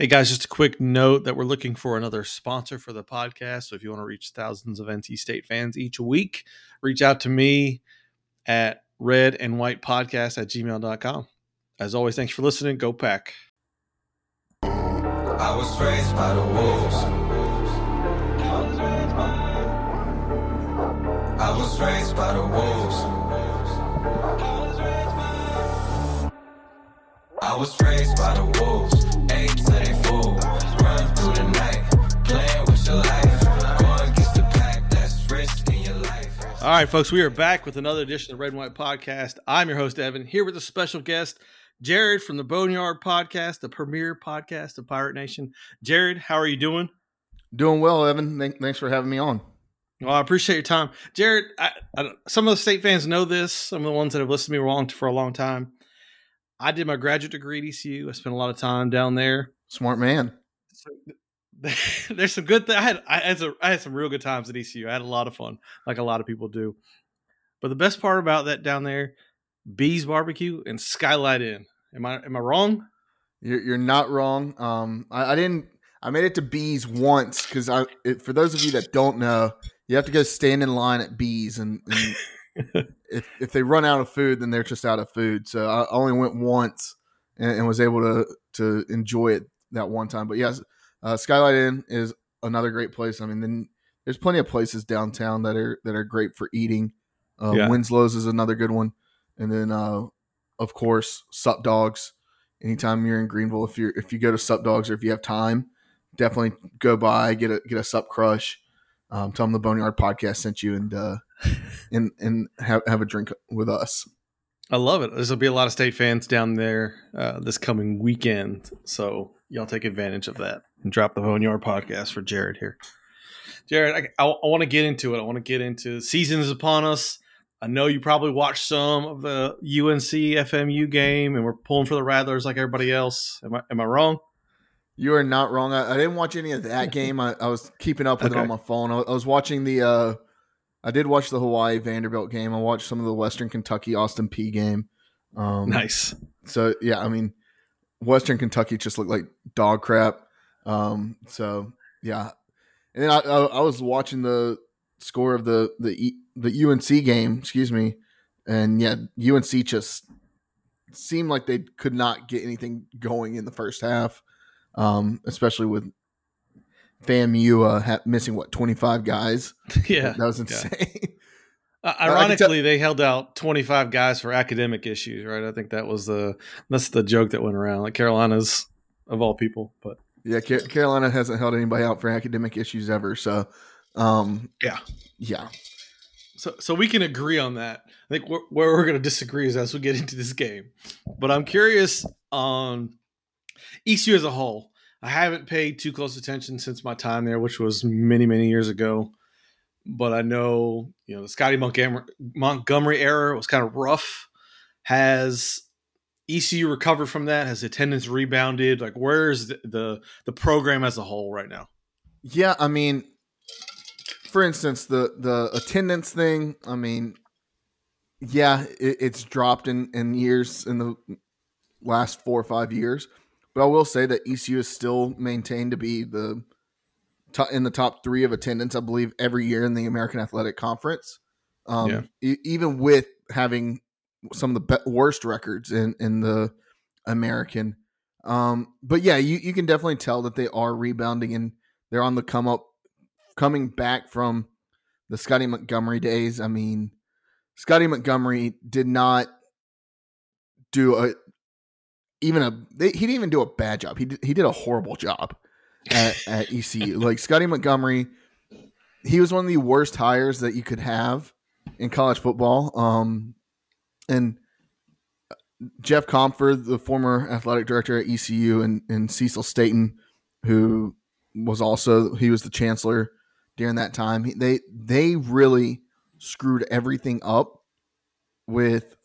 Hey guys, just a quick note that we're looking for another sponsor for the podcast. So if you want to reach thousands of NC State fans each week, reach out to me at red and white podcast at gmail.com. As always, thanks for listening. Go pack. I was raised by the wolves. I was raised by the wolves. I was raised by the wolves. Eight to they fool. Run through the night. Playing with your life. Going against the pack. That's risking your life. All right, folks, we are back with another edition of the Red and White Podcast. I'm your host, Evan, here with a special guest, Jared from the Boneyard Podcast, the premier podcast of Pirate Nation. Jared, how are you doing? Doing well, Evan. Thank, thanks for having me on. Well, I appreciate your time, Jared. I, I, some of the state fans know this. Some of the ones that have listened to me long for a long time. I did my graduate degree at ECU. I spent a lot of time down there. Smart man. So, there's some good. Th- I had I had, some, I had some real good times at ECU. I had a lot of fun, like a lot of people do. But the best part about that down there, B's Barbecue and Skylight Inn. Am I am I wrong? You're you're not wrong. Um, I, I didn't. I made it to B's once because I. It, for those of you that don't know, you have to go stand in line at B's, and, and if if they run out of food, then they're just out of food. So I only went once and, and was able to to enjoy it that one time. But yes, uh, Skylight Inn is another great place. I mean, then there's plenty of places downtown that are that are great for eating. Uh, Yeah. Winslow's is another good one, and then uh, of course Sup Dogs. Anytime you're in Greenville, if you if you go to Sup Dogs or if you have time, definitely go by get a get a Sup Crush. Um, tell them the Boneyard Podcast sent you, and uh, and and have have a drink with us. I love it. There's gonna be a lot of state fans down there uh, this coming weekend, so y'all take advantage of that and drop the Boneyard podcast for Jared here. Jared, I, I, I want to get into it. I want to get into seasons upon us. I know you probably watched some of the UNC FAMU game, and we're pulling for the Rattlers like everybody else. Am I am I wrong? You are not wrong. I, I didn't watch any of that game. I, I was keeping up with it on my phone. I, I was watching the. Uh, I did watch the Hawaii Vanderbilt game. I watched some of the Western Kentucky Austin Peay game. Um, Nice. So yeah, I mean, Western Kentucky just looked like dog crap. Um, so yeah, and then I, I, I was watching the score of the the the UNC game. Excuse me, and yeah, UNC just seemed like they could not get anything going in the first half, um, especially with FAMU uh, ha- missing what twenty five guys. yeah. that was insane. Uh, can ironically, they held out 25 guys for academic issues, right? I think that was the that's the joke that went around. Like Carolina's of all people, but Yeah, Ca- Carolina hasn't held anybody out for academic issues ever. So, um, Yeah. yeah, so so we can agree on that. I think where, where we're going to disagree is as we get into this game. But I'm curious on ECU as a whole. I haven't paid too close attention since my time there, which was many many years ago. But I know you know the Scotty Montgomery Montgomery era was kind of rough. Has ECU recovered from that? Has attendance rebounded? Like, where's the, the the program as a whole right now? yeah. I mean, for instance, the the attendance thing. I mean, yeah, it, it's dropped in in years in the last four or five years. But I will say that ECU is still maintained to be the to- in the top three of attendance, I believe, every year in the American Athletic Conference. Um, Yeah. e- even with having some of the be- worst records in in the American. Um, but yeah, you, you can definitely tell that they are rebounding and they're on the come up, coming back from the Scotty Montgomery days. I mean, Scotty Montgomery did not do a even a they, he didn't even do a bad job. He did, he did a horrible job at, at ECU. Like Scotty Montgomery, he was one of the worst hires that you could have in college football. Um, and Jeff Compher, the former athletic director at ECU, and, and Cecil Staton, who was also he was the chancellor during that time. They they really screwed everything up with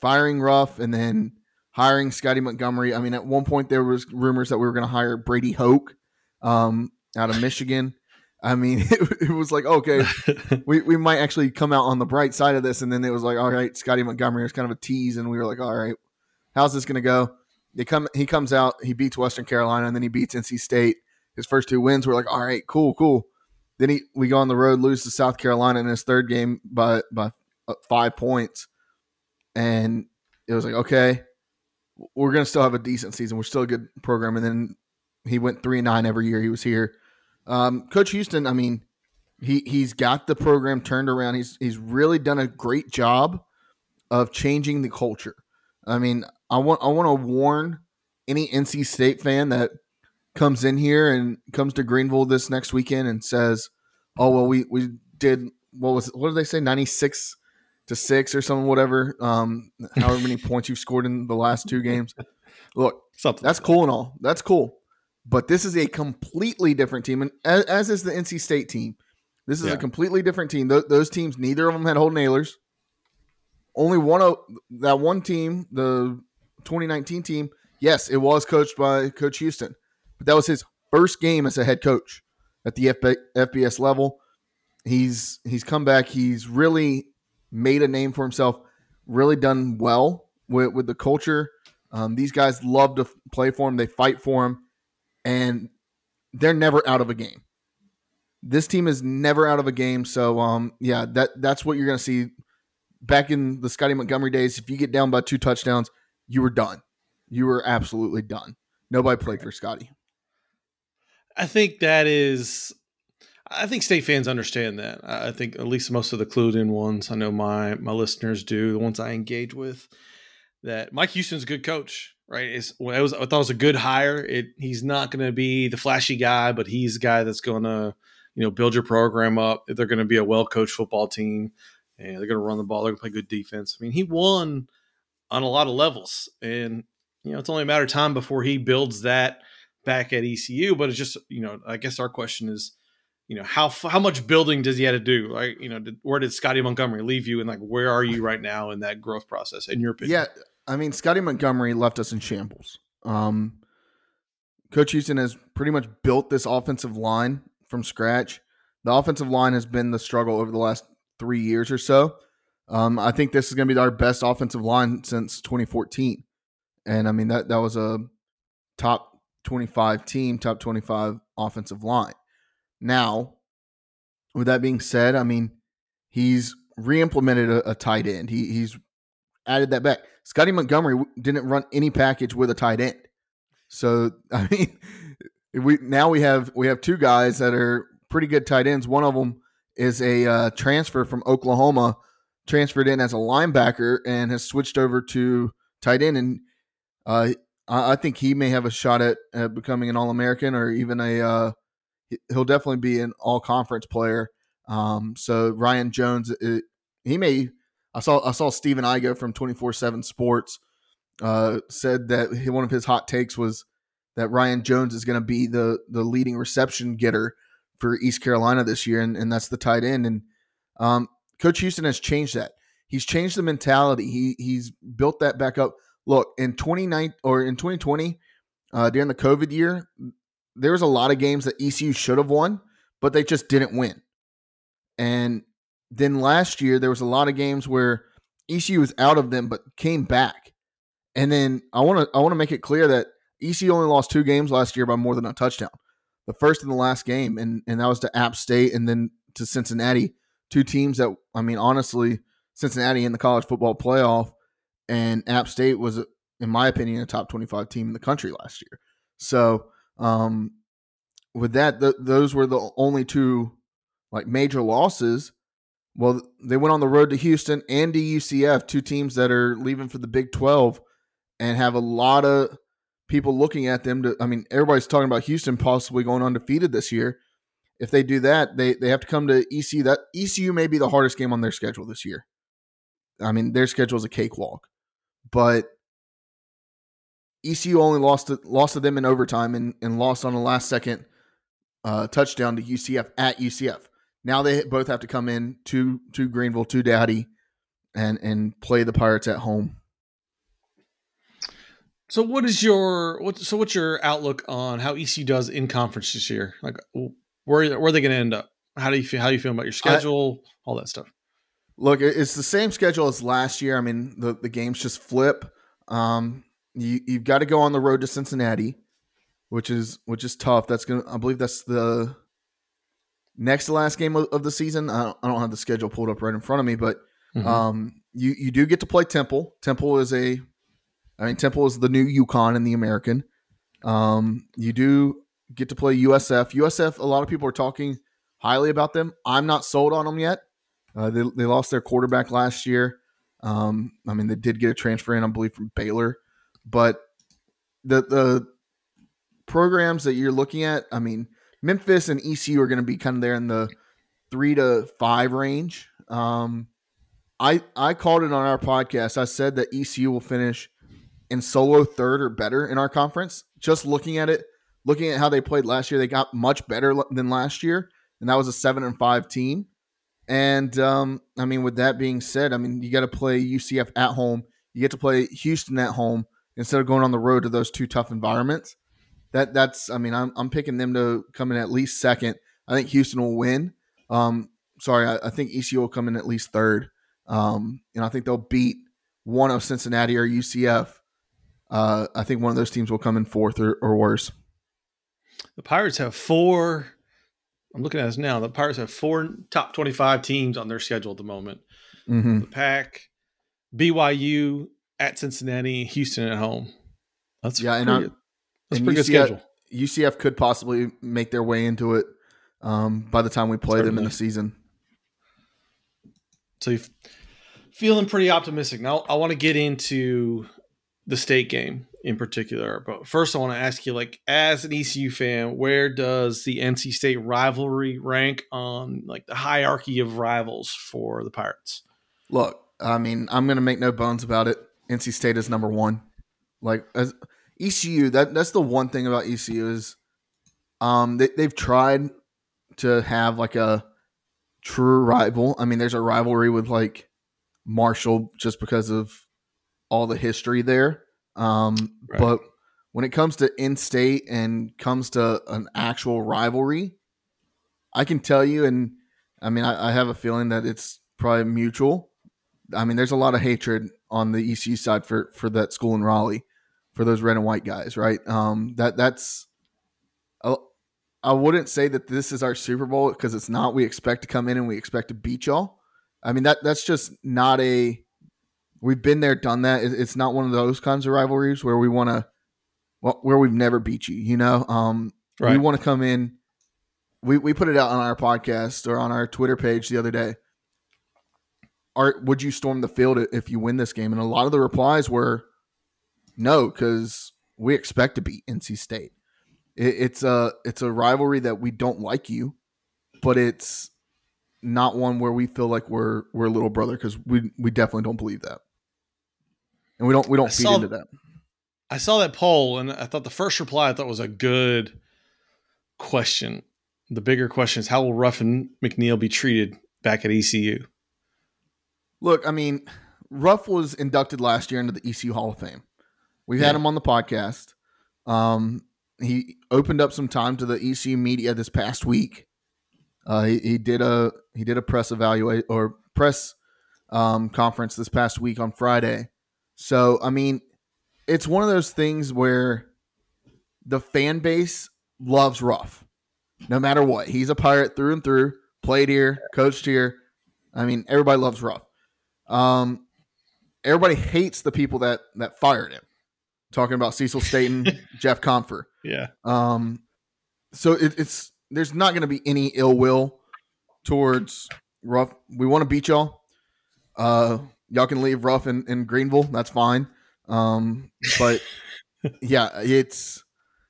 firing Ruff and then hiring Scotty Montgomery. I mean, at one point there was rumors that we were going to hire Brady Hoke um, out of Michigan. I mean, it, it was like okay, we, we might actually come out on the bright side of this. And then it was like, all right, Scotty Montgomery was kind of a tease, and we were like, all right, how's this going to go? they come he comes out, he beats Western Carolina, and then he beats NC State. His first two wins were like, all right, cool, cool. Then he we go on the road, lose to South Carolina in his third game by by uh, five points, and it was like, okay, we're gonna still have a decent season. We're still a good program. And then he went three and nine every year he was here. Um, Coach Houston, I mean, he he's got the program turned around. He's he's really done a great job of changing the culture. I mean, I want I want to warn any NC State fan that comes in here and comes to Greenville this next weekend and says, "Oh well, we we did what was what did they say ninety six to six or something whatever um however many points you've scored in the last two games." Look, Something that's cool and all. That's cool. But this is a completely different team, and as, as is the NC State team. This is Yeah. a completely different team. Th- those teams, neither of them had Holton Ahlers. Only one of that one team, the 2019 team, yes, it was coached by Coach Houston, but that was his first game as a head coach at the FB, FBS level. He's he's come back. He's really made a name for himself. Really done well with with the culture. Um, these guys love to play for him. They fight for him, and they're never out of a game. This team is never out of a game. So, um, yeah, that that's what you're going to see. Back in the Scotty Montgomery days, if you get down by two touchdowns, you were done. You were absolutely done. Nobody played for Scotty. I think that is. I think state fans understand that. I think at least most of the clued in ones. I know my my listeners do. The ones I engage with. That Mike Houston's a good coach, right? It's, well, it was, I thought it was a good hire. It he's not going to be the flashy guy, but he's a guy that's going to you know build your program up. They're going to be a well coached football team, and they're going to run the ball. They're going to play good defense. I mean, he won on a lot of levels, and you know it's only a matter of time before he builds that back at ECU. But it's just you know I guess our question is you know how how much building does he have to do? Like you know did, where did Scotty Montgomery leave you, and like where are you right now in that growth process? In your opinion, Yeah, I mean, Scotty Montgomery left us in shambles. Um, Coach Houston has pretty much built this offensive line from scratch. The offensive line has been the struggle over the last three years or so. Um, I think this is going to be our best offensive line since 2014, and I mean that that was a top 25 team, top 25 offensive line. Now, with that being said, I mean he's re-implemented a, a tight end. He, he's added that back. Scotty Montgomery didn't run any package with a tight end. So I mean, we now we have we have two guys that are pretty good tight ends. One of them is a uh, transfer from Oklahoma, transferred in as a linebacker and has switched over to tight end. And uh, I, I think he may have a shot at, at becoming an All American or even a. He- he'll definitely be an All Conference player. Um, so Ryan Jones, it, he may. I saw I saw Stephen Igo from twenty four seven Sports uh, said that he- one of his hot takes was that Ryan Jones is going to be the the leading reception getter for East Carolina this year, and, and that's the tight end. And um, Coach Houston has changed that. He's changed the mentality. He he's built that back up. Look in twenty nine or in twenty twenty uh, during the COVID year, there was a lot of games that ECU should have won, but they just didn't win. And then last year there was a lot of games where ECU was out of them but came back. And then I want to I want to make it clear that ECU only lost two games last year by more than a touchdown. The first and the last game, and and that was to App State and then to Cincinnati. Two teams that I mean, honestly, Cincinnati in the college football playoff, and App State was, in my opinion, a top twenty-five team in the country last year. So, um, with that, th- those were the only two like major losses. Well, they went on the road to Houston and to UCF, two teams that are leaving for the Big Twelve, and have a lot of people looking at them. To, I mean, everybody's talking about Houston possibly going undefeated this year. If they do that, they they have to come to ECU. That ECU may be the hardest game on their schedule this year. I mean, their schedule is a cakewalk, but ECU only lost to, lost to them in overtime and, and lost on the last second uh, touchdown to UCF at UCF. Now they both have to come in to to Greenville to Dowdy and and play the Pirates at home. So what is your what? So what's your outlook on how ECU does in conference this year? Like where where are they going to end up? How do you feel? How do you feel about your schedule? all that stuff. Look, it's the same schedule as last year. I mean, the the games just flip. Um, you you've got to go on the road to Cincinnati, which is which is tough. That's gonna I believe that's the next to last game of, of the season. I don't, I don't have the schedule pulled up right in front of me, but Mhm. um, you you do get to play Temple. Temple is a, I mean Temple is the new UConn in the American. Um, you do get to play USF. USF. A lot of people are talking highly about them. I'm not sold on them yet. Uh, they they lost their quarterback last year. Um, I mean they did get a transfer in, I believe, from Baylor, but the the programs that you're looking at, I mean Memphis and ECU are going to be kind of there in the three to five range. Um, I I called it on our podcast. I said that ECU will finish in solo third or better in our conference. Just looking at it, looking at how they played last year, they got much better than last year, and that was a seven and five team. And um, I mean, with that being said, I mean you got to play UCF at home. You get to play Houston at home instead of going on the road to those two tough environments. That that's I mean I'm I'm picking them to come in at least second. I think Houston will win. Um, sorry, I, I think ECU will come in at least third. Um, and I think they'll beat one of Cincinnati or UCF. Uh, I think one of those teams will come in fourth or, or worse. The Pirates have four. I'm looking at this now. The Pirates have four top 25 teams on their schedule at the moment. Mm-hmm. The Pack, BYU at Cincinnati, Houston at home. That's Yeah, and pretty, I'm- that's and pretty good schedule. UCF could possibly make their way into it um, by the time we play them in the season. So you're feeling pretty optimistic. Now I want to get into the state game in particular, but first I want to ask you, like, as an ECU fan, where does the NC State rivalry rank on like the hierarchy of rivals for the Pirates? Look, I mean, I'm going to make no bones about it. NC State is number one. Like as ECU, that that's the one thing about ECU is, um, they, they've tried to have like a true rival. I mean, there's a rivalry with like Marshall just because of all the history there. Um, Right. but when it comes to in-state and comes to an actual rivalry, I can tell you, and I mean, I, I have a feeling that it's probably mutual. I mean, there's a lot of hatred on the ECU side for for that school in Raleigh, for those red and white guys, right? Um, that that's, I, I wouldn't say that this is our Super Bowl because it's not. We expect to come in and we expect to beat y'all. I mean that that's just not a. We've been there, done that. It- It's not one of those kinds of rivalries where we want to, well, where we've never beat you. You know, um, we want to come in. We we put it out on our podcast or on our Twitter page the other day. Are would you storm the field if you win this game? And a lot of the replies were, no, because we expect to beat NC State. It, it's a it's a rivalry that we don't like you, but it's not one where we feel like we're we're a little brother because we we definitely don't believe that, and we don't we don't feed saw- into that. I saw that poll and I thought the first reply I thought was a good question. The bigger question is how will Ruffin McNeill be treated back at ECU? Look, I mean, Ruff was inducted last year into the ECU Hall of Fame. We've had him on the podcast. Um, he opened up some time to the ECU media this past week. Uh, he, he did a he did a press evaluate or press um, conference this past week on Friday. So I mean, it's one of those things where the fan base loves Ruff, no matter what. He's a pirate through and through. Played here, coached here. I mean, everybody loves Ruff. Um, everybody hates the people that that fired him. Talking about Cecil Staton, Jeff Compher. Yeah. Um, so it, it's there's not going to be any ill will towards Ruff. We want to beat y'all. Uh, y'all can leave Ruff in, in Greenville. That's fine. Um, but yeah, it's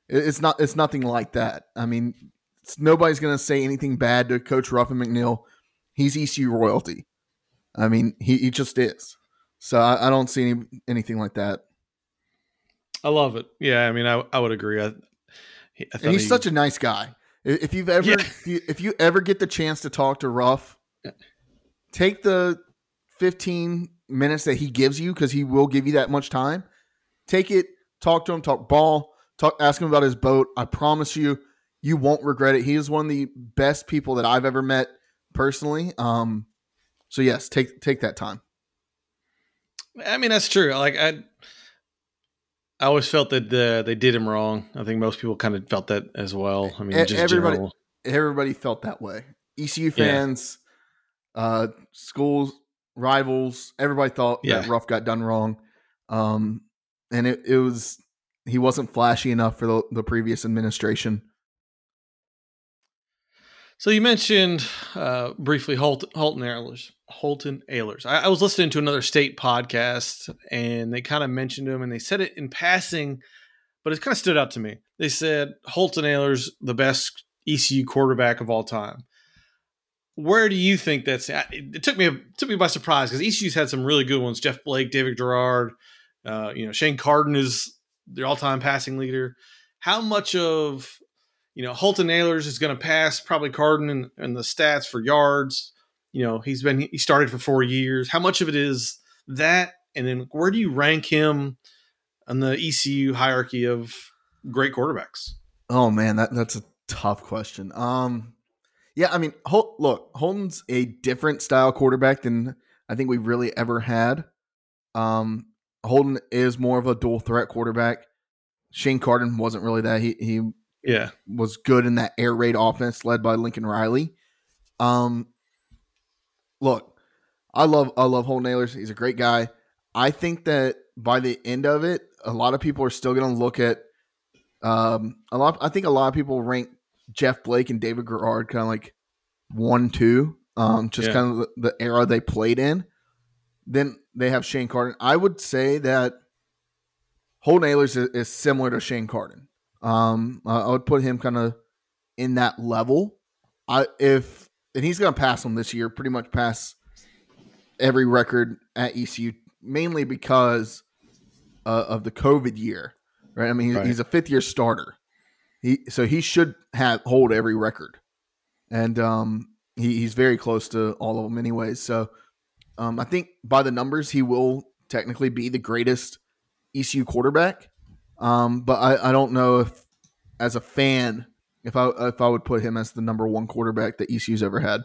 it- it's not it's nothing like that. I mean, it's, nobody's going to say anything bad to Coach Ruffin McNeill. He's ECU royalty. I mean, he, he just is. So I, I don't see any, anything like that. I love it. Yeah, I mean, I, I would agree. I, I and he's he- such a nice guy. If you've ever Yeah. if, you, if you ever get the chance to talk to Ruff, take the 15 minutes that he gives you because he will give you that much time. Take it, talk to him, talk ball, talk ask him about his boat. I promise you, you won't regret it. He is one of the best people that I've ever met personally. Um, so yes, take take that time. I mean, that's true. Like I, I always felt that the, they did him wrong. I think most people kind of felt that as well. I mean, E- just everybody- general. Everybody felt that way. ECU Yeah. fans, uh, schools, rivals, everybody thought Yeah. that Ruff got done wrong. Um, and it, it was he wasn't flashy enough for the, the previous administration. So you mentioned uh, briefly Holt, Holton Ahlers. Holton Ahlers. I, I was listening to another state podcast, and they kind of mentioned him, and they said it in passing, but it kind of stood out to me. They said Holton Ahlers, the best ECU quarterback of all time. Where do you think that's? It took me it took me by surprise because ECU's had some really good ones. Jeff Blake, David Garrard, uh, you know Shane Carden is their all-time passing leader. How much of you know, Holton Ahlers is going to pass probably Carden and, the stats for yards. You know, he's been he started for four years. How much of it is that, and then where do you rank him on the ECU hierarchy of great quarterbacks? Oh man, that that's a tough question. Um, yeah, I mean, Hol- look, Holton's a different style quarterback than I think we've really ever had. Um, Holton is more of a dual threat quarterback. Shane Carden wasn't really that. He he Yeah, was good in that air raid offense led by Lincoln Riley. Um, look, I love I love Holton Ahlers. He's a great guy. I think that by the end of it, a lot of people are still going to look at um a lot. I think a lot of people rank Jeff Blake and David Garrard kind of like one two. Um, just Yeah. kind of the, era they played in. Then they have Shane Carden. I would say that Holton Ahlers is, is similar to Shane Carden. Um, I would put him kind of in that level. I if and he's going to pass him this year, pretty much pass every record at ECU, mainly because uh, of the COVID year, right? I mean, he's, Right. he's a fifth year starter. He so he should have hold every record, and um, he, he's very close to all of them, anyways. So um, I think by the numbers, he will technically be the greatest ECU quarterback. Um, but I, I don't know if, as a fan, if I if I would put him as the number one quarterback that ECU's ever had.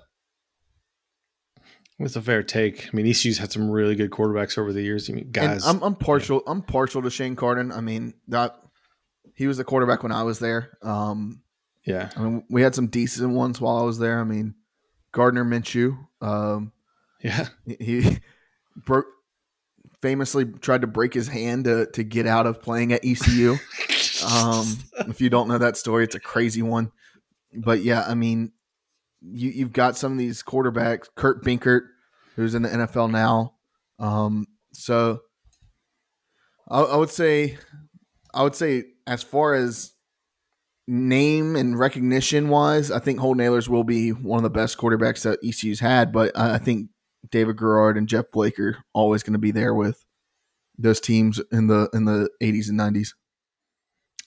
that's a fair take. I mean, ECU's had some really good quarterbacks over the years. I mean, And guys, I'm, I'm partial. I'm partial to Shane Carden. I mean that he was the quarterback when I was there. Um, yeah, I mean we had some decent ones while I was there. I mean Gardner Minshew. Um, yeah, he- he broke famously tried to break his hand to to get out of playing at ECU. Um, if you don't know that story, it's a crazy one. But yeah, I mean, you you've got some of these quarterbacks, Kurt Benkert, who's in the NFL now. Um, so I, I would say, I would say, as far as name and recognition wise, I think Holton Ahlers will be one of the best quarterbacks that ECU's had. But I think David Garrard and Jeff Blake are always going to be there with those teams in the in the 80s and 90s.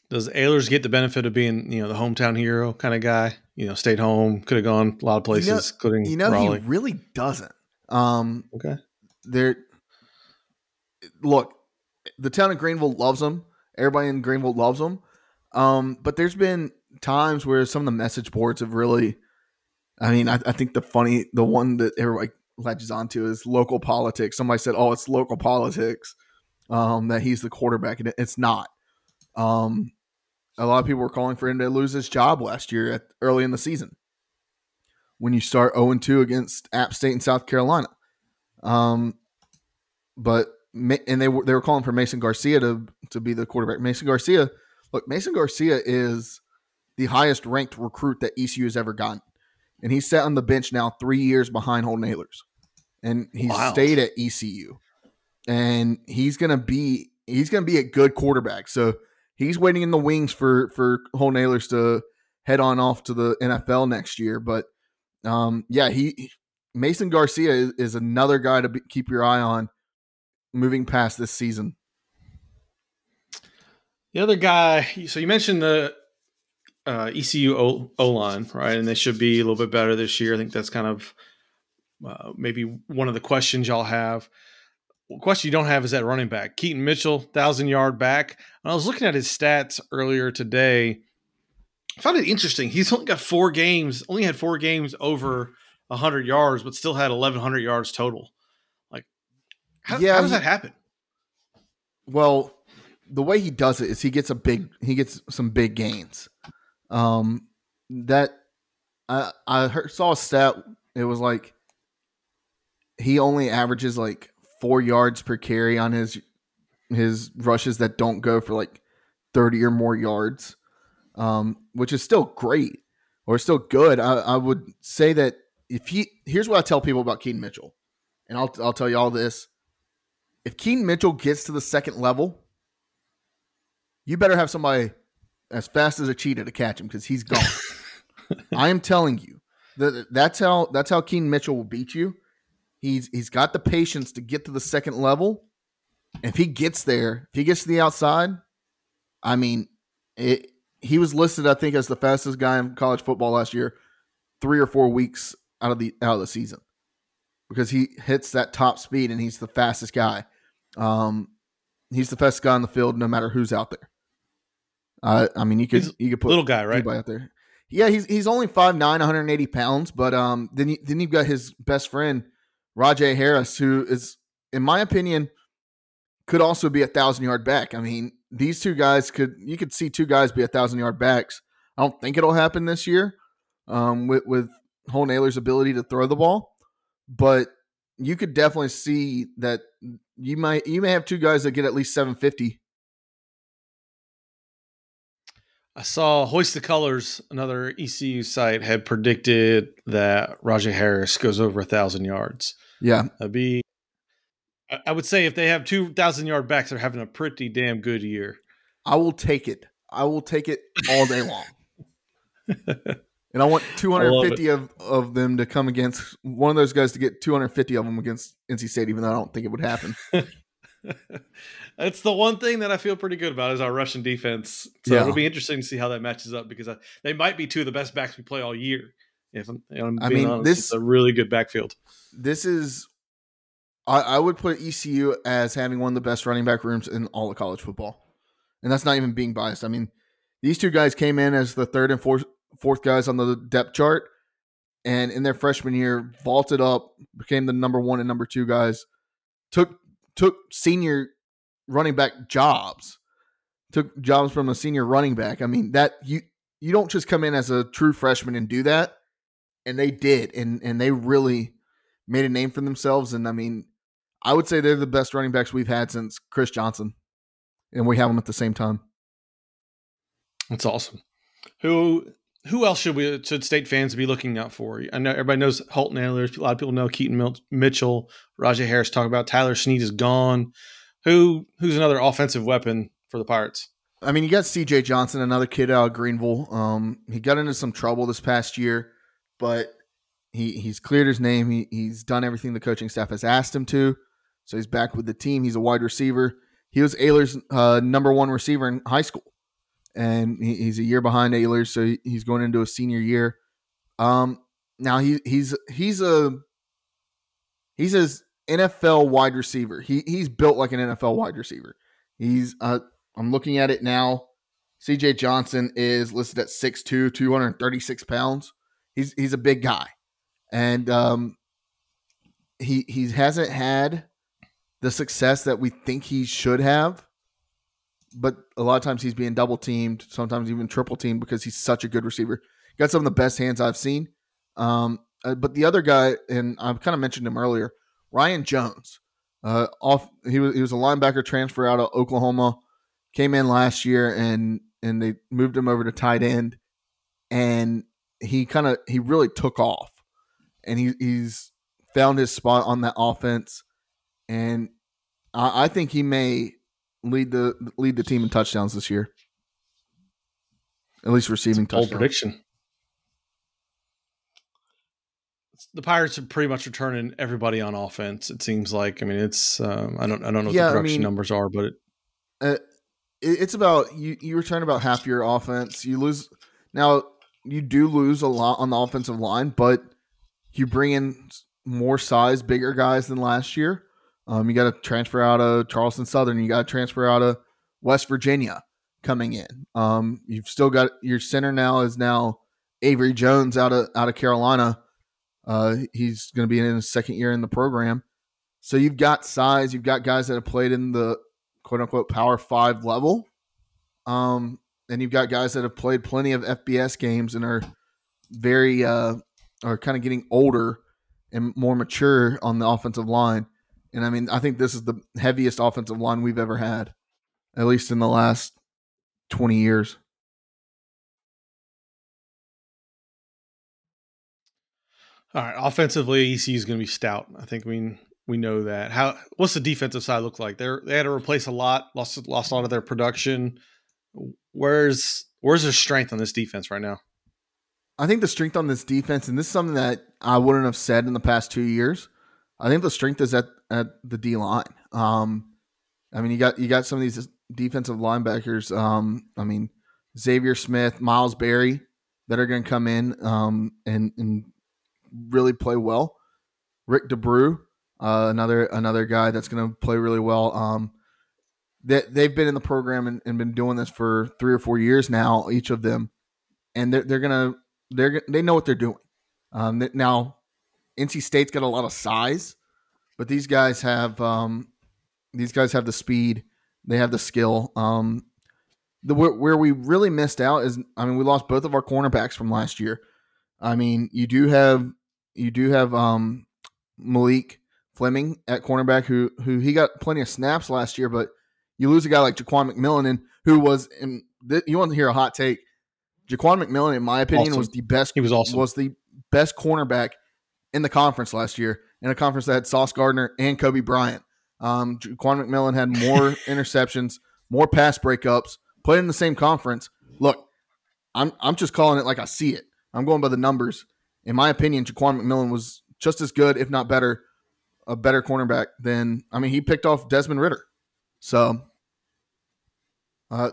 does Ahlers get the benefit of being you know the hometown hero kind of guy? You know, stayed home, could have gone a lot of places, including You know, Raleigh. he really doesn't. Um, okay, there. Look, the town of Greenville loves him. Everybody in Greenville loves him. Um, but there's been times where some of the message boards have really. I mean, I, I think the funny, the one that everybody latches onto is local politics. Somebody said, "Oh, it's local politics." Um, that he's the quarterback, and it's not. Um, a lot of people were calling for him to lose his job last year at early in the season when you start 0 2 against App State and South Carolina. Um, but and they were they were calling for Mason Garcia to to be the quarterback. Mason Garcia, look, Mason Garcia is the highest ranked recruit that ECU has ever gotten, and he's sat on the bench now three years behind Holton Ahlers, and he Wow. stayed at ECU, and he's gonna be he's gonna be a good quarterback. So he's waiting in the wings for for Holton Ahlers to head on off to the NFL next year. But um, yeah, he Mason Garcia is, is another guy to be, keep your eye on moving past this season. The other guy, so you mentioned the uh, ECU O line, right? And they should be a little bit better this year. I think that's kind of uh, maybe one of the questions y'all have. Question you don't have is that running back, Keaton Mitchell, thousand yard back. And I was looking at his stats earlier today. I found it interesting. He's only got four games, only had four games over hundred yards, but still had eleven hundred yards total. Like, how, Yeah, how does he- that happen? Well, the way he does it is he gets a big he gets some big gains. Um, that I I heard, saw a stat. It was like he only averages like four yards per carry on his his rushes that don't go for like thirty or more yards, um, which is still great or still good. I, I would say that if he here's what I tell people about Keaton Mitchell, and I'll I'll tell you all this. If Keaton Mitchell gets to the second level, you better have somebody as fast as a cheetah to catch him because he's gone. I am telling you that that's how that's how Keaton Mitchell will beat you. He's he's got the patience to get to the second level. If he gets there, if he gets to the outside, I mean, it, he was listed, I think, as the fastest guy in college football last year, three or four weeks out of the out of the season, because he hits that top speed and he's the fastest guy. Um, he's the fastest guy on the field, no matter who's out there. Uh, I mean, you could He's you could put Little guy, right? out there. Yeah, he's he's only 5'9", 180 pounds, but um, then you, then you've got his best friend, Rahjai Harris, who is, in my opinion, could also be a thousand yard back. I mean, these two guys could you could see two guys be a thousand yard backs. I don't think it'll happen this year um, with with Holton Ahlers' ability to throw the ball, but you could definitely see that you might you may have two guys that get at least 750 I saw Hoist the Colors, another ECU site, had predicted that Rahjai Harris goes over a thousand yards. Yeah, That'd be, I- I would say, if they have two thousand yard backs, they're having a pretty damn good year. I will take it. I will take it all day long. and I want 250 of, of them to come against one of those guys to get 250 of them against NC State, even though I don't think it would happen. That's the one thing that I feel pretty good about is our Russian defense. So Yeah. it'll be interesting to see how that matches up because I, they might be two of the best backs we play all year. If I'm, know, I'm I being mean, honest, this- it's a really good backfield. This is, I, I would put ECU as having one of the best running back rooms in all of college football. And that's not even being biased. I mean, these two guys came in as the third and fourth, fourth guys on the depth chart. And in their freshman year, vaulted up, became the number one and number two guys, took took senior running back jobs, took jobs from a senior running back. I mean, that you you don't just come in as a true freshman and do that. And they did, and and they really made a name for themselves. And I mean, I would say they're the best running backs we've had since Chris Johnson, and we have them at the same time. That's awesome. Who who else should we should state fans be looking out for? I know everybody knows Holton Ahlers. A lot of people know Keaton Mitchell, Rahjai Harris. Talk about Tyler Snead is gone. Who who's another offensive weapon for the Pirates? I mean, you got C.J. Johnson, another kid out of Greenville. Um, he got into some trouble this past year, but he he's cleared his name. He he's done everything the coaching staff has asked him to. So he's back with the team. He's a wide receiver. He was Ahlers' uh, number one receiver in high school, and he, he's a year behind Ahlers, so he- he's going into a senior year. Um, now he he's he's a he's a NFL wide receiver. He he's built like an NFL wide receiver. He's uh I'm looking at it now. CJ Johnson is listed at 6'2, 236 pounds. He's he's a big guy. And um he he hasn't had the success that we think he should have. But a lot of times he's being double teamed, sometimes even triple teamed because he's such a good receiver. Got some of the best hands I've seen. Um, uh, but the other guy, and I've kind of mentioned him earlier, Ryan Jones. Uh, off he was he was a linebacker transfer out of Oklahoma, came in last year and and they moved him over to tight end, and he kind of he really took off, and he he's found his spot on that offense, and I, I think he may lead the lead the team in touchdowns this year, at least receiving Bold touchdowns. prediction. The Pirates are pretty much returning everybody on offense. It seems like. I mean, it's um, I don't I don't know what Yeah, the production mean- numbers are, but it, it, it's about you you return about half your offense you lose now you do lose a lot on the offensive line but you bring in more size bigger guys than last year um, you got to transfer out of charleston southern. You got to transfer out of west virginia coming in. Um, you've still got your center now is now avery jones out of out of carolina. Uh, he's going to be in his second year in the program. So you've got size. You've got guys that have played in the quote unquote power five level. Um, and you've got guys that have played plenty of FBS games and are very uh, are kind of getting older and more mature on the offensive line. And I mean, I think this is the heaviest offensive line we've ever had, at least in the last twenty years. All right, offensively, ECU is going to be stout. I think we we know that. How what's the defensive side look like? They they had to replace a lot, lost lost a lot of their production. Where's where's their strength on this defense right now? I think the strength on this defense, and this is something that I wouldn't have said in the past two years. I think the strength is at at the D line. Um, I mean, you got you got some of these defensive linebackers. Um, I mean, Xavier Smith, Miles Berry, that are going to come in um, and and really play well. Rick D'Abreu, uh, another another guy that's going to play really well. Um, they, they've been in the program and, and, been doing this for three or four years now, each of them, and they're, they're gonna they're they know what they're doing. Um, now, NC State's got a lot of size, but these guys have um, these guys have the speed, they have the skill. Um, the where, where we really missed out is, I mean, we lost both of our cornerbacks from last year. I mean, you do have you do have um, Malik Fleming at cornerback, who who he got plenty of snaps last year, but you lose a guy like Ja'Quan McMillian, and who was in. Th- you want to hear a hot take? Ja'Quan McMillian, in my opinion, awesome. was the best. He was awesome. Was the best cornerback in the conference last year, in a conference that had Sauce Gardner and Coby Bryant. Um, Ja'Quan McMillian had more interceptions, more pass breakups, played in the same conference. Look, I'm I'm just calling it like I see it. I'm going by the numbers in my opinion, Ja'Quan McMillian was just as good, if not better, a better cornerback than I mean, he picked off Desmond Ridder. So uh,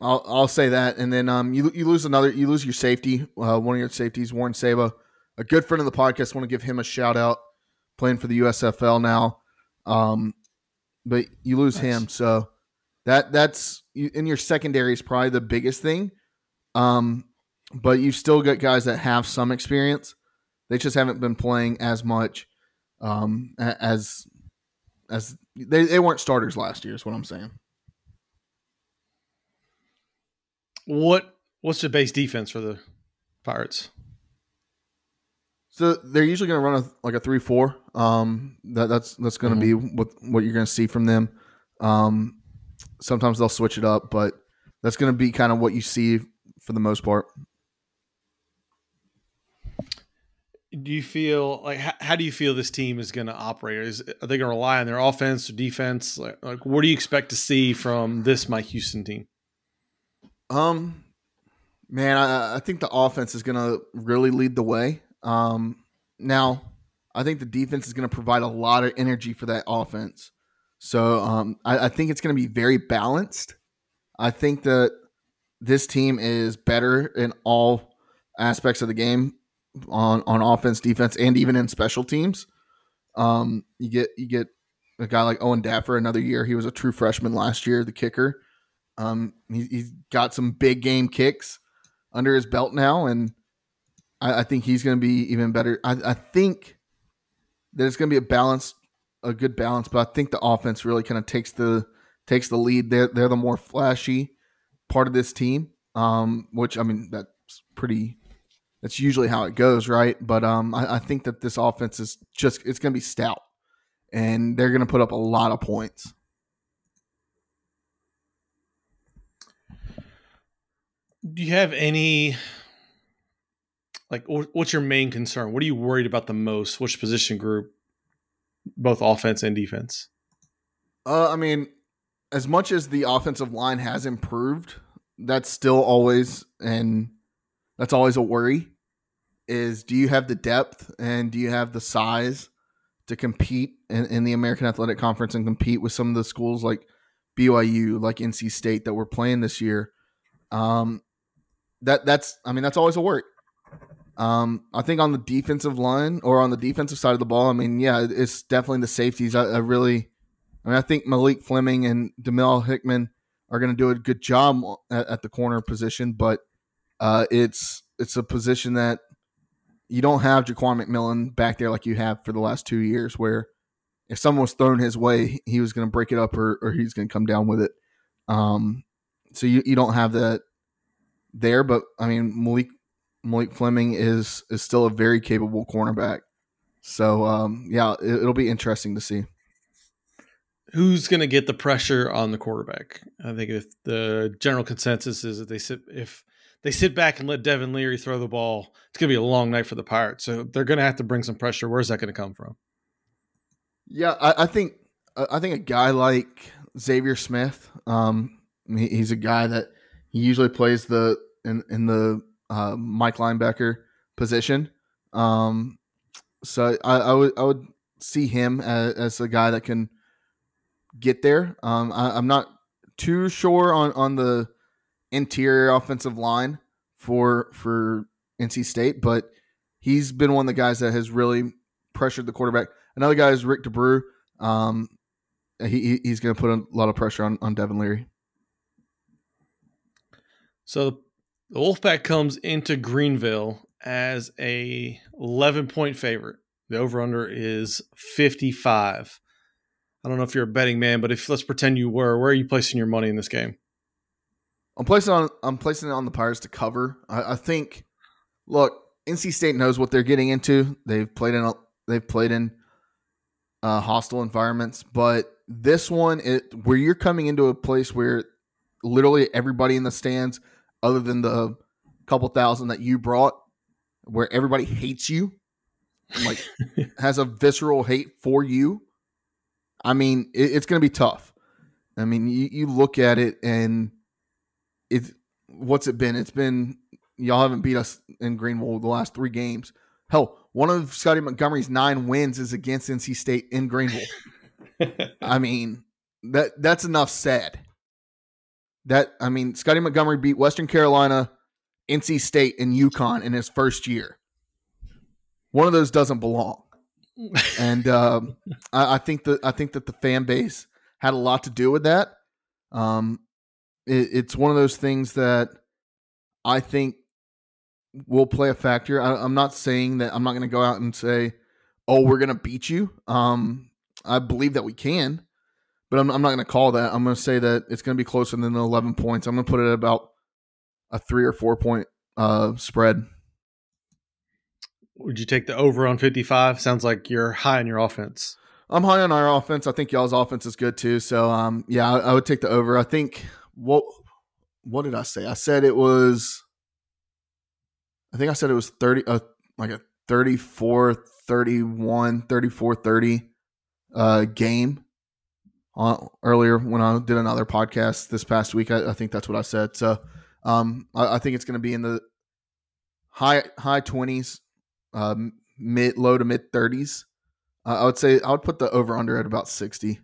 I'll I'll say that, and then um, you you lose another, you lose your safety, uh, one of your safeties, Warren Saba, a good friend of the podcast. Want to give him a shout out, playing for the USFL now. Um, but you lose nice. him, so that that's in your secondary is probably the biggest thing. Um, but you've still got guys that have some experience. They just haven't been playing as much um, as as they, they weren't starters last year. Is what I'm saying. What what's the base defense for the Pirates? So they're usually going to run a, like a three four. Um, that, that's that's going to mm-hmm. be what what you're going to see from them. Um, sometimes they'll switch it up, but that's going to be kind of what you see for the most part. do you feel like how, how do you feel this team is going to operate? Is are they going to rely on their offense or defense? Like, like, what do you expect to see from this Mike Houston team? Um, man, I, I think the offense is going to really lead the way. Um, now, I think the defense is going to provide a lot of energy for that offense. So, um, I, I think it's going to be very balanced. I think that this team is better in all aspects of the game on on offense, defense, and even in special teams. Um, you get you get a guy like Owen Daffer another year. He was a true freshman last year, the kicker. Um, he, he's got some big game kicks under his belt now, and I, I think he's going to be even better. I, I think that it's going to be a balance, a good balance, but I think the offense really kind of takes the takes the lead. They're they're the more flashy part of this team, um, which I mean that's pretty that's usually how it goes, right? But um, I, I think that this offense is just it's going to be stout, and they're going to put up a lot of points. Do you have any like what's your main concern? What are you worried about the most? Which position group, both offense and defense? Uh, I mean, as much as the offensive line has improved, that's still always and that's always a worry is do you have the depth and do you have the size to compete in, in, the American Athletic Conference and compete with some of the schools like BYU, like NC State that we're playing this year? Um, that that's I mean that's always a worry. Um, I think on the defensive line or on the defensive side of the ball, I mean, yeah, it's definitely the safeties. I, I really, I mean, I think Malik Fleming and Demel Hickman are going to do a good job at, at the corner position, but uh, it's it's a position that you don't have Ja'Quan McMillian back there like you have for the last two years, where if someone was thrown his way, he was going to break it up or, or he's going to come down with it. Um, so you, you don't have that there, but I mean Malik Malik Fleming is is still a very capable cornerback. So um, yeah, it, it'll be interesting to see. Who's going to get the pressure on the quarterback? I think if the general consensus is that they sit if they sit back and let Devin Leary throw the ball, it's going to be a long night for the Pirates. So they're going to have to bring some pressure. Where's that going to come from? Yeah, I, I think I think a guy like Xavier Smith, um, he, he's a guy that he usually plays the in in the uh, Mike linebacker position. Um, so I, I would I would see him as, as a guy that can get there. Um, I, am not too sure on on the interior offensive line for for NC State, but he's been one of the guys that has really pressured the quarterback. Another guy is Rick D'Abreu. Um, he, he's going to put a lot of pressure on, on Devin Leary. So the Wolfpack comes into Greenville as a 11 point favorite. The over under is 55. I don't know if you're a betting man, but if let's pretend you were, where are you placing your money in this game? I'm placing on I'm placing it on the Pirates to cover. I, I think look, NC State knows what they're getting into. They've played in a, they've played in uh, hostile environments, but this one, it, where you're coming into a place where literally everybody in the stands, other than the couple thousand that you brought, where everybody hates you, like has a visceral hate for you. I mean, it, it's going to be tough. I mean, you, you look at it and it's what's it been? It's been y'all haven't beat us in Greenville the last three games. Hell, one of Scottie Montgomery's nine wins is against NC State in Greenville. I mean, that that's enough said. That I mean, Scottie Montgomery beat Western Carolina, NC State, and UConn in his first year. One of those doesn't belong, and um, I, I, think that I think that the fan base had a lot to do with that. Um, it, it's one of those things that I think will play a factor. I, am not saying that I'm not going to go out and say, "Oh, we're going to beat you." Um, I believe that we can, but I'm, I'm not going to call that. I'm going to say that it's going to be closer than 11 points. I'm going to put it at about a three or four point uh, spread. Would you take the over on 55? Sounds like you're high on your offense. I'm high on our offense. I think y'all's offense is good too. So, um, yeah, I, I would take the over. I think what what did I say? I said it was. I think I said it was 30, uh, like a 34, 31, 34, 30 uh, game earlier when I did another podcast this past week. I, I think that's what I said. So um, I, I, think it's going to be in the high high twenties, um, mid low to mid thirties. Uh, I would say I would put the over under at about sixty.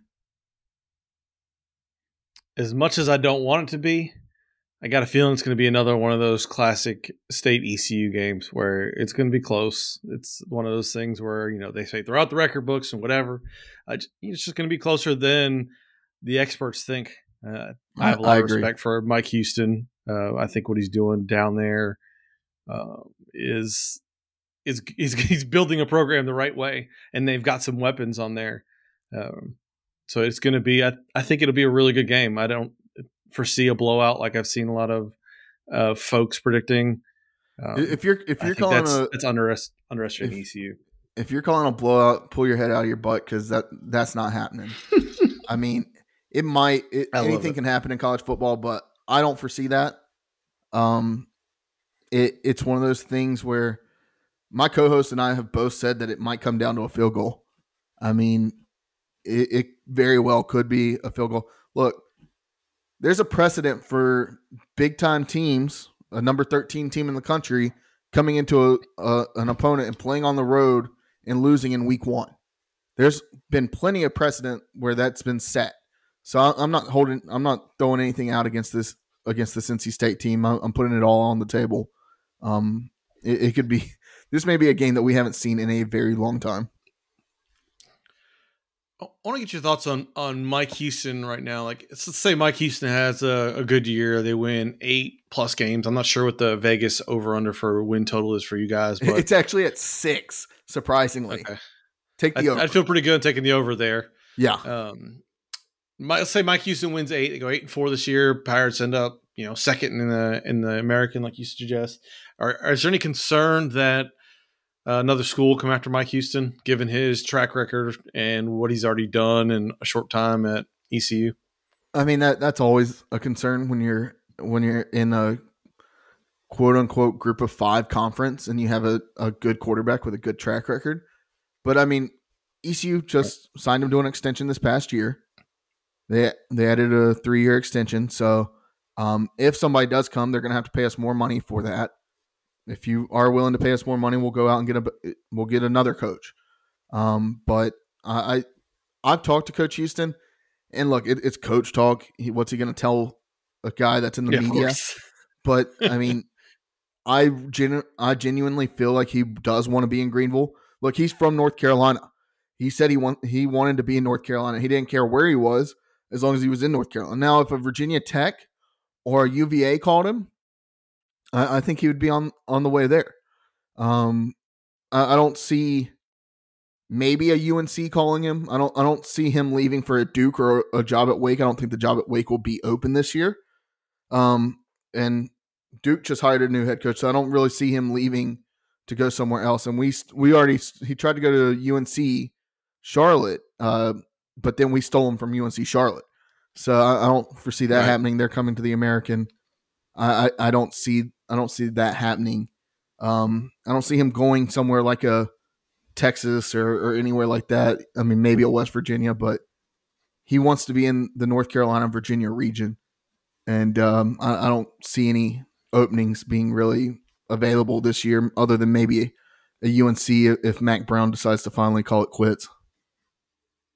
As much as I don't want it to be, I got a feeling it's going to be another one of those classic state ECU games where it's going to be close. It's one of those things where you know they say throughout the record books and whatever. Uh, it's just going to be closer than the experts think. Uh, I have a lot of respect for Mike Houston. Uh, I think what he's doing down there uh, is is is he's building a program the right way, and they've got some weapons on there. Um, so it's going to be. I, I think it'll be a really good game. I don't foresee a blowout like I've seen a lot of uh, folks predicting. Um, if you're if you're calling that's, a that's underest, underestimating ECU. If you're calling a blowout, pull your head out of your butt because that that's not happening. I mean, it might it, anything it. can happen in college football, but I don't foresee that. Um, it it's one of those things where my co-host and I have both said that it might come down to a field goal. I mean, it, it very well could be a field goal. Look, there's a precedent for big time teams, a number 13 team in the country, coming into a, a, an opponent and playing on the road and losing in week one. There's been plenty of precedent where that's been set. So I'm not holding, I'm not throwing anything out against this against this NC State team. I'm putting it all on the table. Um, it, it could be this may be a game that we haven't seen in a very long time. I want to get your thoughts on on Mike Houston right now. Like, let's say Mike Houston has a, a, good year; they win eight plus games. I'm not sure what the Vegas over under for win total is for you guys, but it's actually at six. Surprisingly, okay. Take the I'd, over. I'd feel pretty good taking the over there. yeah. Um, my, let's say Mike Houston wins eight. They go eight and four this year. Pirates end up, you know, second in the in the American, like you suggest. Are, are is there any concern that uh, another school come after Mike Houston, given his track record and what he's already done in a short time at ECU? I mean that that's always a concern when you're when you're in a quote unquote group of five conference and you have a, a good quarterback with a good track record. But I mean, ECU just signed him to an extension this past year. They they added a three year extension. So um, if somebody does come, they're gonna have to pay us more money for that. If you are willing to pay us more money, we'll go out and get a we'll get another coach. Um, but I, I I've talked to Coach Houston, and look, it, it's coach talk. He, what's he going to tell a guy that's in the Yeah, media? But I mean, I genu- I genuinely feel like he does want to be in Greenville. Look, he's from North Carolina. He said he want he wanted to be in North Carolina. He didn't care where he was as long as he was in North Carolina. Now, if a Virginia Tech or a UVA called him, I, I think he would be on on the way there. Um, I, I don't see maybe a UNC calling him. I don't I don't see him leaving for a Duke or a job at Wake. I don't think the job at Wake will be open this year. Um, and Duke just hired a new head coach, so I don't really see him leaving to go somewhere else. And we we already he tried to go to UNC Charlotte, uh, but then we stole him from UNC Charlotte. So I, I don't foresee that Right. happening. They're coming to the American. I, I I don't see I don't see that happening. Um, I don't see him going somewhere like a Texas or, or anywhere like that. I mean, maybe a West Virginia, but he wants to be in the North Carolina Virginia region, and um, I, I don't see any openings being really available this year, other than maybe a UNC if Mack Brown decides to finally call it quits.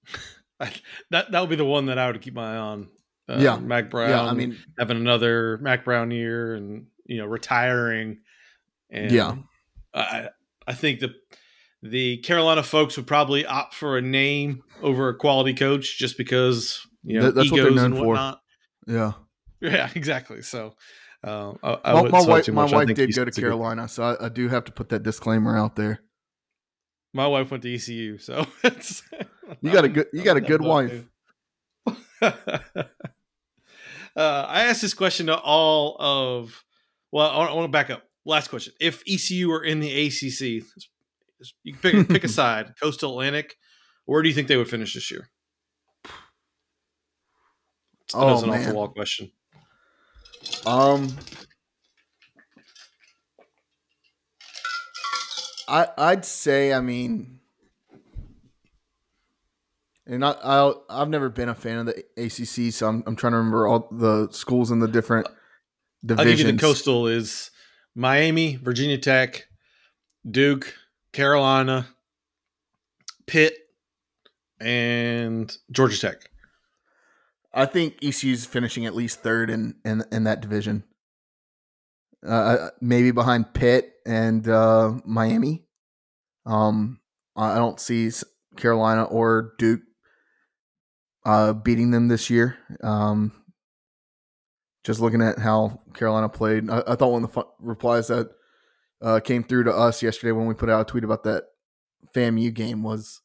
I, that that would be the one that I would keep my eye on. Uh, Yeah. Mack Brown. yeah, I mean, having another Mack Brown year and you know retiring. And Yeah. I I think the the Carolina folks would probably opt for a name over a quality coach just because you know That- that's what they're known for. yeah. Yeah, exactly. So uh, I, I My, my wife, my wife did go to good- Carolina, so I, I do have to put that disclaimer out there. My wife went to ECU, so it's, You got a good- you got a good wife. uh, I asked this question to all of. Well, I want to back up. Last question: If ECU are in the ACC, you can pick pick a side, Coastal Atlantic. Where do you think they would finish this year? Oh, it's an off man. the wall question. Um, I I'd say I mean, and I I I've never been a fan of the ACC, so I'm I'm trying to remember all the schools in the different I'll divisions. give you the Coastal is Miami, Virginia Tech, Duke, Carolina, Pitt, and Georgia Tech. I think ECU's finishing at least third in in, in that division. Uh, maybe behind Pitt and uh, Miami. Um, I I don't see Carolina or Duke uh, beating them this year. Um, just looking at how Carolina played, I, I thought one of the replies that uh, came through to us yesterday when we put out a tweet about that FAMU game was,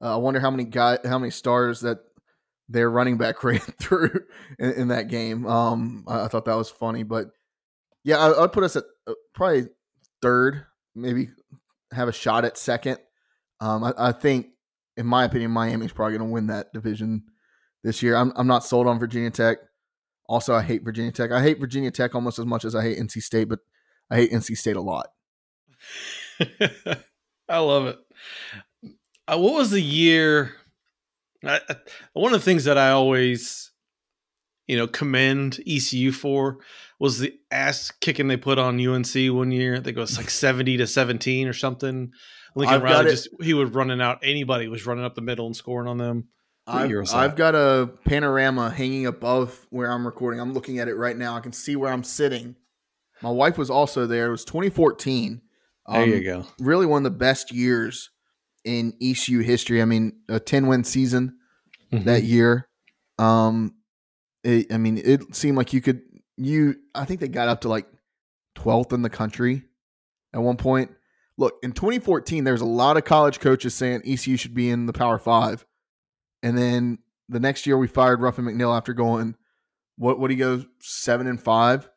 uh, I wonder how many guy, how many stars that their running back ran through in, in that game. Um, I, I thought that was funny, but yeah, I, I'd put us at uh, probably third, maybe have a shot at second. Um, I, I think, in my opinion, Miami's probably going to win that division this year. I'm I'm not sold on Virginia Tech. Also, I hate Virginia Tech. I hate Virginia Tech almost as much as I hate NC State, but I hate NC State a lot. I love it. Uh, what was the year? I, I- one of the things that I always, you know, commend ECU for was the ass kicking they put on UNC one year. I think it was like seventy to seventeen or something. Lincoln Riley just he was running out. Anybody was running up the middle and scoring on them. I've, I've got a panorama hanging above where I'm recording. I'm looking at it right now. I can see where I'm sitting. My wife was also there. It was 2014. There Um, you go. Really one of the best years in ECU history. I mean, a 10 win season Mm-hmm. that year. Um, it, I mean, it seemed like you could you. I think they got up to like 12th in the country at one point. look in 2014. There's a lot of college coaches saying ECU should be in the Power Five, and then the next year we fired Ruffin McNeill after going what what he goes seven and five.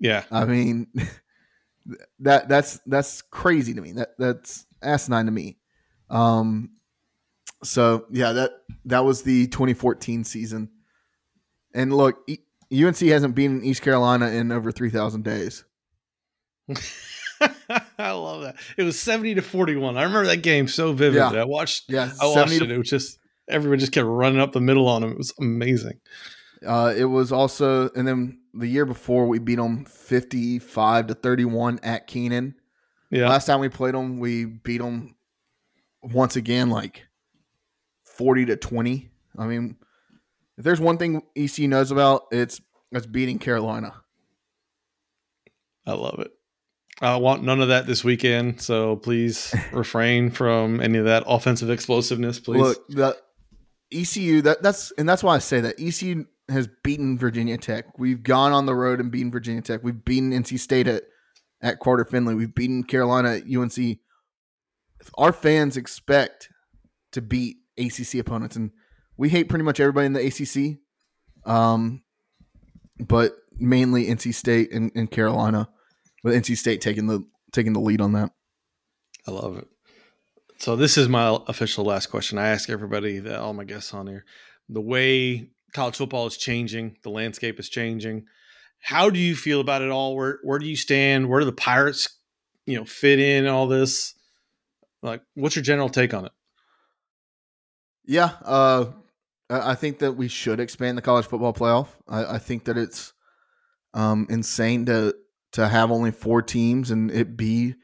Yeah. I mean, that that's that's crazy to me. That that's asinine to me. Um, so yeah, that that was the 2014 season. And look, E- UNC hasn't been in East Carolina in over 3,000 days. I love that. It was 70 to 41. I remember that game so vividly. Yeah. I watched Yeah, I watched 70 it. It was just everyone just kept running up the middle on him. It was amazing. Uh, it was also, and then the year before we beat them 55 to 31 at Kenan. Yeah. Last time we played them, we beat them once again, like 40 to 20. I mean, if there's one thing EC knows about, it's it's beating Carolina. I love it. I want none of that this weekend, so please refrain from any of that offensive explosiveness, please. Look, the ECU that that's and that's why I say that ECU has beaten Virginia Tech. We've gone on the road and beaten Virginia Tech. We've beaten NC State at at Carter Finley. We've beaten Carolina at UNC. Our fans expect to beat ACC opponents, and we hate pretty much everybody in the ACC, um, but mainly NC State and, and Carolina, with NC State taking the taking the lead on that. I love it. So this is my official last question. I ask everybody that all my guests on here. The way college football is changing, the landscape is changing. How do you feel about it all? Where where do you stand? Where do the Pirates, you know, fit in all this? Like, what's your general take on it? Yeah, uh, I think that we should expand the college football playoff. I, I think that it's um, insane to to have only four teams and it be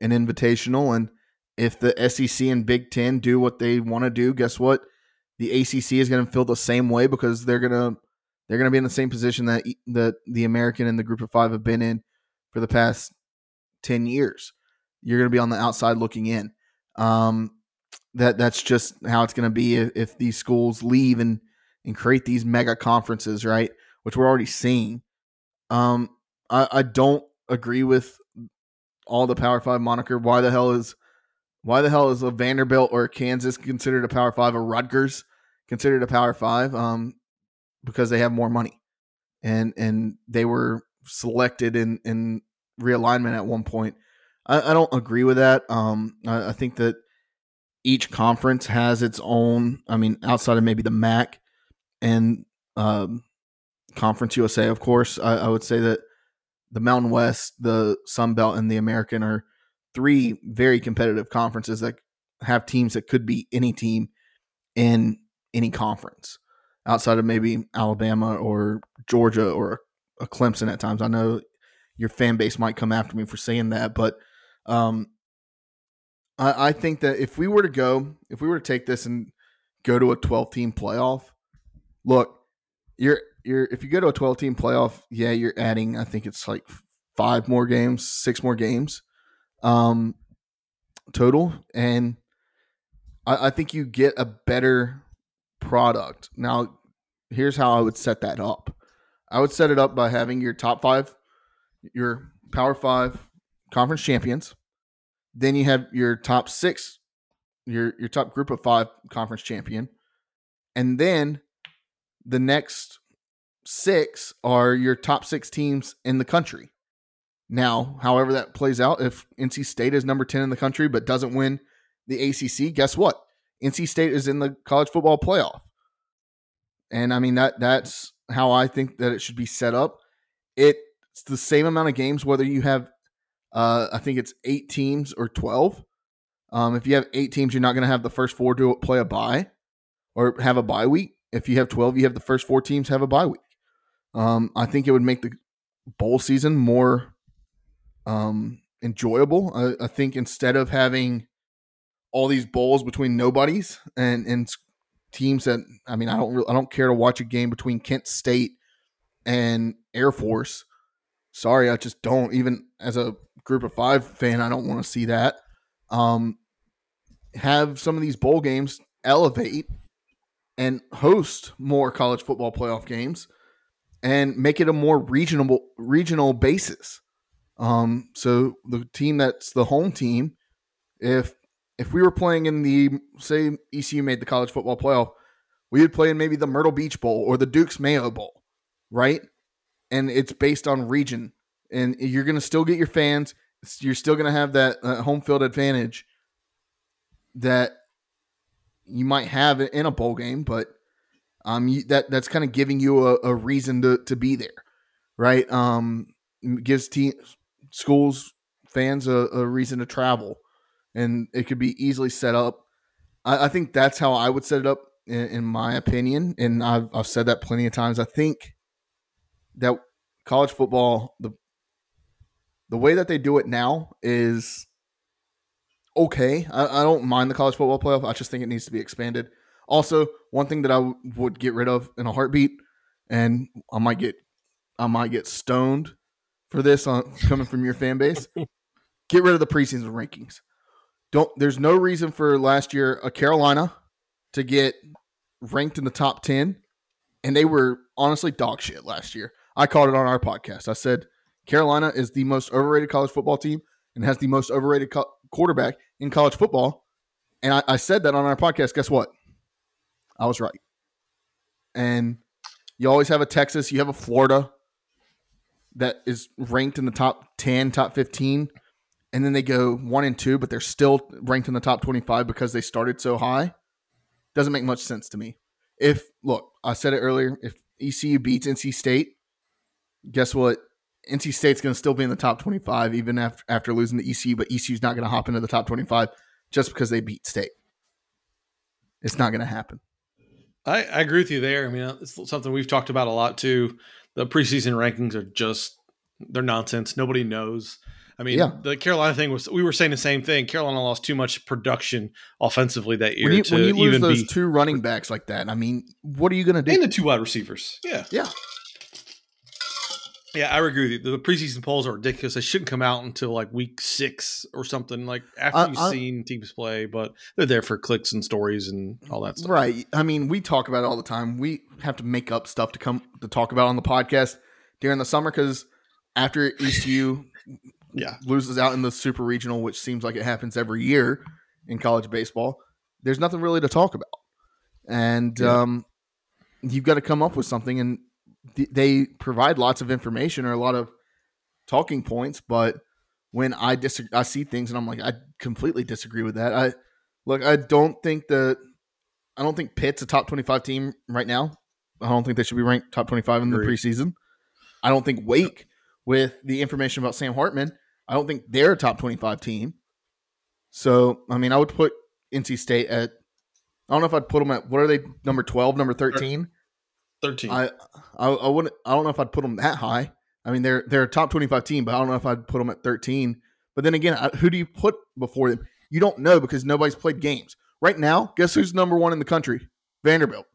an invitational. And if the SEC and Big Ten do what they want to do, guess what? The ACC is going to feel the same way because they're gonna they're gonna be in the same position that that the American and the Group of Five have been in for the past ten years. You're going to be on the outside looking in. Um, that that's just how it's going to be if, if these schools leave and and create these mega conferences, right? Which we're already seeing. Um, I, I don't agree with all the Power Five moniker. Why the hell is why the hell is a Vanderbilt or a Kansas considered a Power Five? A Rutgers considered a Power Five? Um, because they have more money, and and they were selected in in realignment at one point. I, I don't agree with that. Um, I, I think that each conference has its own. I mean, outside of maybe the MAC and um, Conference USA, of course, I, I would say that the Mountain West, the Sun Belt, and the American are three very competitive conferences that have teams that could be any team in any conference outside of maybe Alabama or Georgia or a Clemson at times. I know your fan base might come after me for saying that, but um, I, I think that if we were to go, if we were to take this and go to a 12 team playoff, look, you're you're if you go to a 12 team playoff, yeah, you're adding I think it's like five more games, six more games um total and I, I think you get a better product. Now, here's how I would set that up. I would set it up by having your top five, your power five conference champions. Then you have your top six, your your top group of five conference champion. And then the next six are your top six teams in the country. Now, however that plays out, if NC State is number 10 in the country but doesn't win the ACC, guess what? NC State is in the college football playoff. And I mean that that's how I think that it should be set up. It's the same amount of games whether you have uh I think it's 8 teams or 12. Um if you have 8 teams you're not going to have the first 4 to play a bye or have a bye week. If you have 12, you have the first 4 teams have a bye week. Um I think it would make the bowl season more um enjoyable. I, I think instead of having all these bowls between nobodies and and teams that I mean I don't re- I don't care to watch a game between Kent State and Air Force. Sorry, I just don't. Even as a group of five fan, I don't want to see that. Um, have some of these bowl games elevate and host more college football playoff games and make it a more regional regional basis. Um, so the team that's the home team If if we were playing in the say ECU made the college football playoff, we would play in maybe the Myrtle Beach Bowl or the Duke's Mayo Bowl, right? And it's based on region, and you're to still get your fans. You're still to have that uh, home field advantage that you might have in a bowl game, but um, you, that that's kind of giving you a, a reason to to be there, right? Um, gives team schools fans a, a reason to travel, and it could be easily set up. I, I think that's how I would set it up, in, in my opinion, and I've I've said that plenty of times. I think that college football the the way that they do it now is okay. I, I don't mind the college football playoff. I just think it needs to be expanded. Also, one thing that I w- would get rid of in a heartbeat, and I might get I might get stoned for this on coming from your fan base. get rid of the preseason rankings. Don't there's no reason for last year a Carolina to get ranked in the top 10 and they were honestly dog shit last year. I called it on our podcast. I said Carolina is the most overrated college football team and has the most overrated co- quarterback in college football. And I, I said that on our podcast. Guess what? I was right. And you always have a Texas, you have a Florida that is ranked in the top 10, top 15. And then they go one and two, but they're still ranked in the top 25 because they started so high. Doesn't make much sense to me. If, look, I said it earlier, if ECU beats NC State, guess what? NC State's going to still be in the top 25 even after, after losing to ECU, but ECU's not going to hop into the top 25 just because they beat State. It's not going to happen. I, I agree with you there. I mean, it's something we've talked about a lot too. The preseason rankings are just they're nonsense. Nobody knows. I mean, Yeah. the Carolina thing was we were saying the same thing. Carolina lost too much production offensively that year When you, to when you lose those be two running backs like that, I mean, what are you going to do? and the two wide receivers. Yeah, Yeah. Yeah, I agree with you. The preseason polls are ridiculous. They shouldn't come out until like week six or something. Like after I- you've seen teams play, but they're there for clicks and stories and all that stuff. Right. I mean, we talk about it all the time. We have to make up stuff to come to talk about on the podcast during the summer because after ECU Yeah. loses out in the super regional, which seems like it happens every year in college baseball, there's nothing really to talk about. And Yeah. um, you've got to come up with something. And they provide lots of information or a lot of talking points. But when I disagree, I see things and I'm like, I completely disagree with that. I look, I don't think that, I don't think Pitt's a top 25 team right now. I don't think they should be ranked top 25 in the Agreed. preseason. I don't think Wake, with the information about Sam Hartman, I don't think they're a top 25 team. So, I mean, I would put NC State at, I don't know if I'd put them at, what are they, number 12, number 13? Thirteen. I, I, I wouldn't, I don't know if I'd put them that high. I mean, they're, they're a top 25 team, but I don't know if I'd put them at 13. But then again, I- who do you put before them? You don't know because nobody's played games. Right now, guess who's number one in the country? Vanderbilt.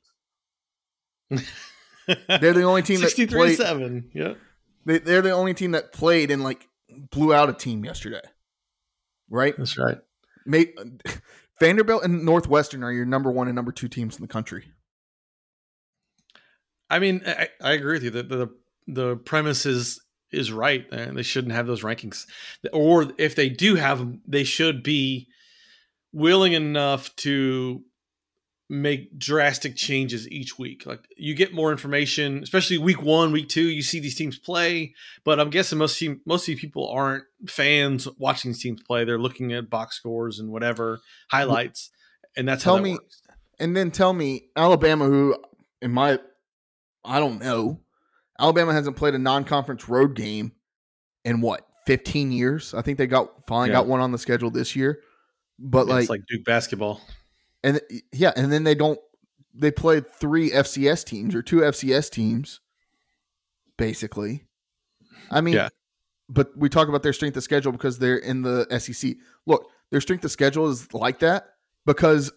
They're the only team that 63 played. seven. Yeah. They, they're the only team that played and like blew out a team yesterday, right? That's right. May, Vanderbilt and Northwestern are your number one and number two teams in the country. I mean, I, I agree with you. The, the the premise is is right, and they shouldn't have those rankings. Or if they do have them, they should be willing enough to make drastic changes each week. Like you get more information, especially week one, week two. You see these teams play, but I'm guessing most team, most these people aren't fans watching these teams play. They're looking at box scores and whatever highlights, and that's Tell how that me- works. And then tell me, Alabama, who in my, I don't know, Alabama hasn't played a non-conference road game in what 15 years. I think they got finally Yeah. got one on the schedule this year, but it's like, like Duke basketball. and yeah, and then they don't. They played three FCS teams or two FCS teams, basically. I mean, Yeah. but we talk about their strength of schedule because they're in the SEC. Look, their strength of schedule is like that because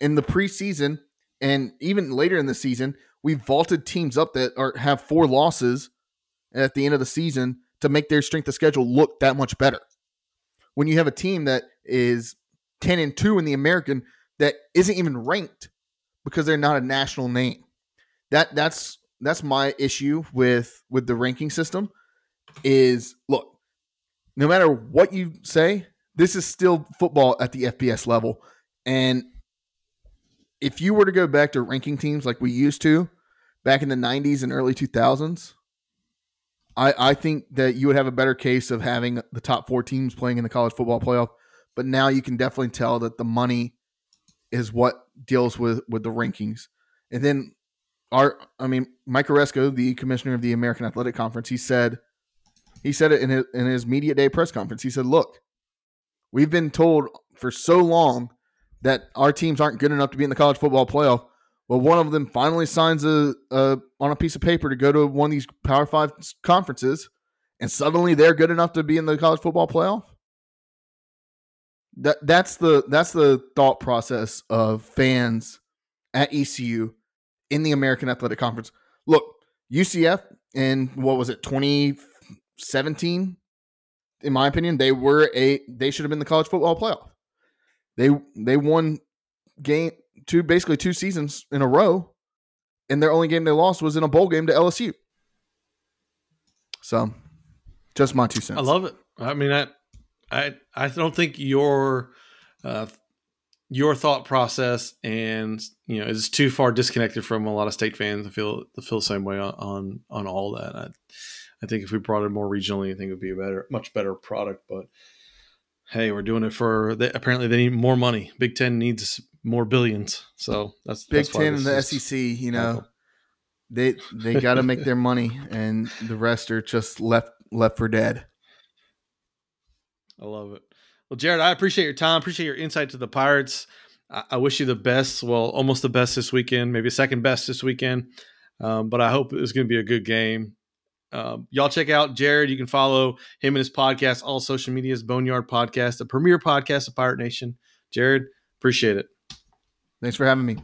in the preseason and even later in the season, we vaulted teams up that are have four losses at the end of the season to make their strength of schedule look that much better. When you have a team that is 10 and 2 in the American that isn't even ranked because they're not a national name. That that's that's my issue with with the ranking system is look, no matter what you say, this is still football at the FBS level. And if you were to go back to ranking teams like we used to back in the 90s and early 2000s, I, I think that you would have a better case of having the top four teams playing in the college football playoff. But now you can definitely tell that the money is what deals with with the rankings. And then our, I mean, Mike Aresco, the commissioner of the American Athletic Conference, he said, he said it in his, in his media day press conference. He said, "Look, we've been told for so long that our teams aren't good enough to be in the college football playoff. Well, one of them finally signs a, a on a piece of paper to go to one of these Power Five conferences, and suddenly they're good enough to be in the college football playoff. That that's the that's the thought process of fans at ECU in the American Athletic Conference. Look, UCF in what was it 2017 in my opinion they were a they should have been the college football playoff. They they won game two basically two seasons in a row and their only game they lost was in a bowl game to LSU. So, just my two cents. I love it. I mean, I, I, I don't think your, uh, your thought process and you know is too far disconnected from a lot of state fans. I feel I feel the same way on on, on all that. I, I think if we brought it more regionally, I think it would be a better, much better product. But hey, we're doing it for they, apparently they need more money. Big Ten needs more billions, so that's Big that's why Ten and the SEC, you know, they they got to make their money, and the rest are just left left for dead. I love it. Well, Jared, I appreciate your time. Appreciate your insight to the Pirates. I, I wish you the best. Well, almost the best this weekend, maybe second best this weekend. Um, but I hope it's going to be a good game. Um, y'all check out Jared. You can follow him and his podcast, all social medias, Boneyard Podcast, the premier podcast of Pirate Nation. Jared, appreciate it. Thanks for having me.